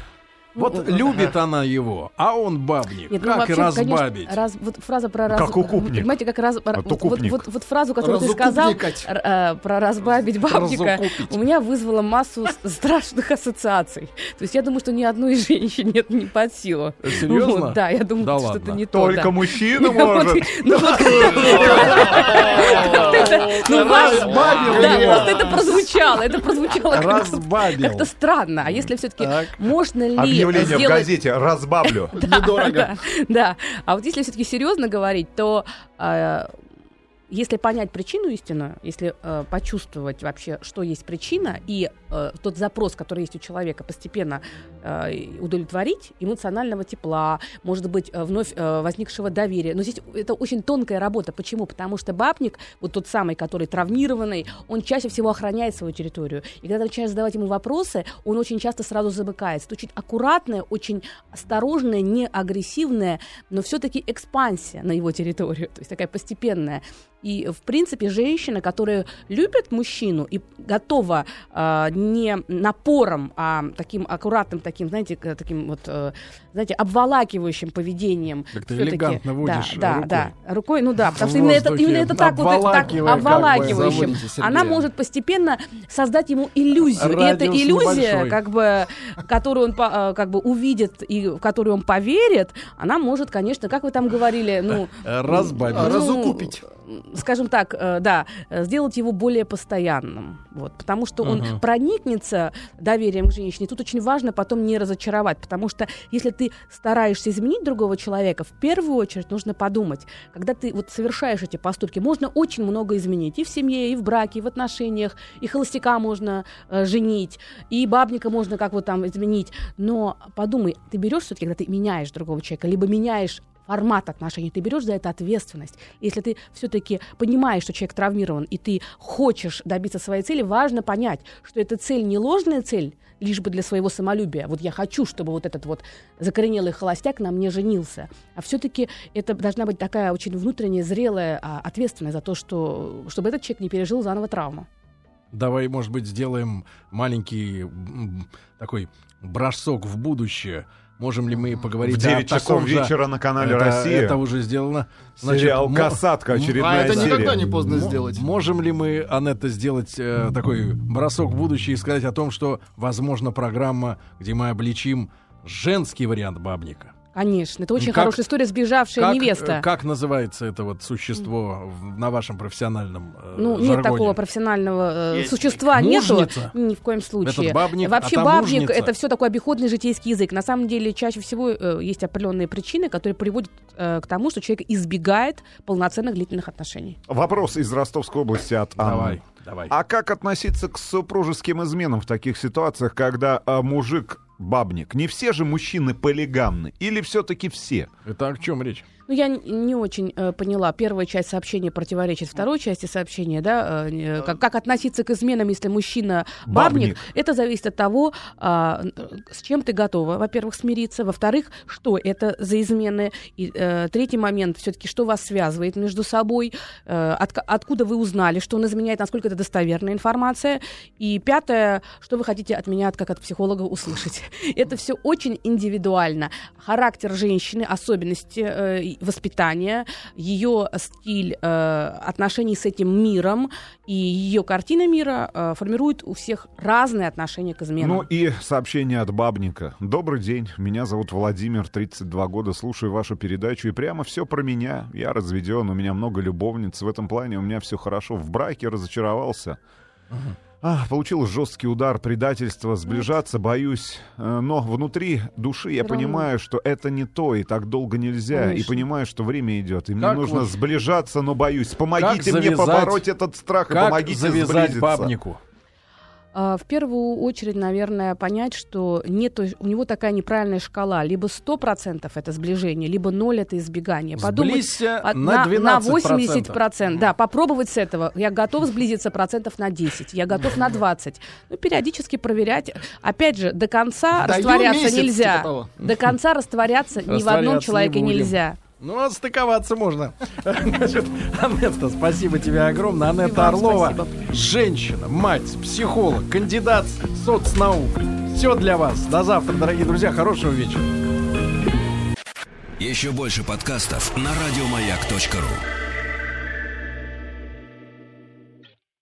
Вот любит она его, а он бабник. Нет, ну, как вообще, разбабить? конечно, раз- вот фраза про раз, Как укупник. Понимаете, как раз, вот, вот, укупник. вот- вот фразу, которую ты сказал э, про разбавить бабника, Разукупить. у меня вызвала массу страшных ассоциаций. То есть я думаю, что ни одной [LAUGHS] женщине это не под силу. Серьезно? Вот, да, я думаю, Да что ладно. это не то. Только да. мужчина Вот, может. ну, вот- [LAUGHS] Ну, ваш- Да, просто это прозвучало, это прозвучало как-то- Разбабил. как-то странно. А если все-таки можно ли Объявление в сделать газете «Разбавлю». [LAUGHS] Недорого. да. А вот если все-таки серьезно говорить, то э, если понять причину истинную, если э, почувствовать вообще, что есть причина, и э, тот запрос, который есть у человека, постепенно э, удовлетворить эмоционального тепла, может быть, э, вновь э, возникшего доверия. Но здесь это очень тонкая работа. Почему? Потому что бабник, вот тот самый, который травмированный, он чаще всего охраняет свою территорию. И когда ты начинаешь задавать ему вопросы, он очень часто сразу замыкается. Это очень аккуратная, очень осторожная, не агрессивная, но все-таки экспансия на его территорию, то есть такая постепенная. И, в принципе, женщина, которая любит мужчину и готова а, не напором, а таким аккуратным, таким, знаете, таким вот, э, знаете, обволакивающим поведением. Как ты элегантно водишь да, рукой. да, да, рукой, ну да, потому что именно это, именно это так вот, это так обволакивая как бы, обволакивающим. заводите. Она может постепенно создать ему иллюзию. и эта Радиус иллюзия, небольшой. как бы, которую он э, как бы увидит и в которую он поверит, она может, конечно, как вы там говорили, ну, Разбавить. ну, Разукупить. скажем так, э, да, сделать его более постоянным. Вот, потому что он Мгм. проникнется доверием к женщине. Тут очень важно потом не разочаровать, потому что если ты стараешься изменить другого человека, в первую очередь нужно подумать, когда ты вот совершаешь эти поступки, можно очень много изменить и в семье, и в браке, и в отношениях, и холостяка можно э, женить, и бабника можно как вот там изменить. Но подумай, ты берешь все-таки, когда ты меняешь другого человека, либо меняешь формат отношений, ты берешь за это ответственность. Если ты все-таки понимаешь, что человек травмирован, и ты хочешь добиться своей цели, важно понять, что эта цель не ложная цель, лишь бы для своего самолюбия. Вот я хочу, чтобы вот этот вот закоренелый холостяк на мне женился. А все-таки это должна быть такая очень внутренняя, зрелая а, ответственность за то, что, чтобы этот человек не пережил заново травму. Давай, может быть, сделаем маленький такой бросок в будущее. Можем ли мы поговорить В 9 о часов таком же- вечера на канале это, «Россия». Это уже сделано. Сериал мо- «Касатка», очередная А это серия. никогда не поздно мо- сделать. Можем ли мы, Анетта, сделать э, такой бросок в будущее и сказать о том, что, возможно, программа, где мы обличим женский вариант бабника? Конечно, это очень Как- хорошая история, сбежавшая Как, невеста. э, как называется это вот существо в- на вашем профессиональном э, Ну, нет жаргоне? такого профессионального э, Есть. существа, нету. Ни в коем случае. Этот бабник, Вообще а бабник мужница. это все такой обиходный житейский язык. На самом деле чаще всего э, есть определенные причины, которые приводят э, к тому, что человек избегает полноценных длительных отношений. Вопрос из Ростовской области от Анны. Давай, давай. А как относиться к супружеским изменам в таких ситуациях, когда а, мужик бабник? Не все же мужчины полигамны? Или все-таки все? Это о чем речь? Ну, я не очень э, поняла. Первая часть сообщения противоречит второй части сообщения, да? э, как, как относиться к изменам, если мужчина бабник? Бабник. Это зависит от того, н- с чем ты готова, во-первых, смириться, во-вторых, что это за измены. И э, третий момент, все-таки, что вас связывает между собой, э, отка- откуда вы узнали, что он изменяет, насколько это достоверная информация. И пятое, что вы хотите от меня, как от психолога, услышать. [LAUGHS] Это все очень индивидуально. Характер женщины, особенности э, воспитание, ее стиль э, отношений с этим миром и ее картина мира э, формирует у всех разные отношения к изменам. Ну и сообщение от бабника. Добрый день, меня зовут Владимир, 32 года, слушаю вашу передачу, и прямо все про меня. Я разведен, у меня много любовниц, в этом плане у меня все хорошо. В браке разочаровался. А, получил жесткий удар, предательство, сближаться боюсь. Э, Но внутри души я равно. понимаю, что это не то, и так долго нельзя. И Конечно. понимаю, что время идет, и мне Как нужно вот- сближаться, но боюсь. Помогите Как мне завязать- побороть этот страх, и Как помогите завязать сблизиться. бабнику? А, В первую очередь, наверное, понять, что нет, у него такая неправильная шкала. Либо 100% это сближение, либо 0 это избегание. Сблизься от- на 12%. 80%. Да, попробовать с этого. Я готов сблизиться процентов на 10, я готов на 20. Ну, периодически проверять. Опять же, до конца Даю растворяться месяц, нельзя. типа. До конца растворяться ни в одном Растворяться человеке не нельзя. Ну, а стыковаться можно. Анетта, спасибо тебе огромное. Анетта Орлова, спасибо. женщина, мать, психолог, кандидат соцнаук. Все для вас. До завтра, дорогие друзья. Хорошего вечера. Еще больше подкастов на радиомаяк.ру.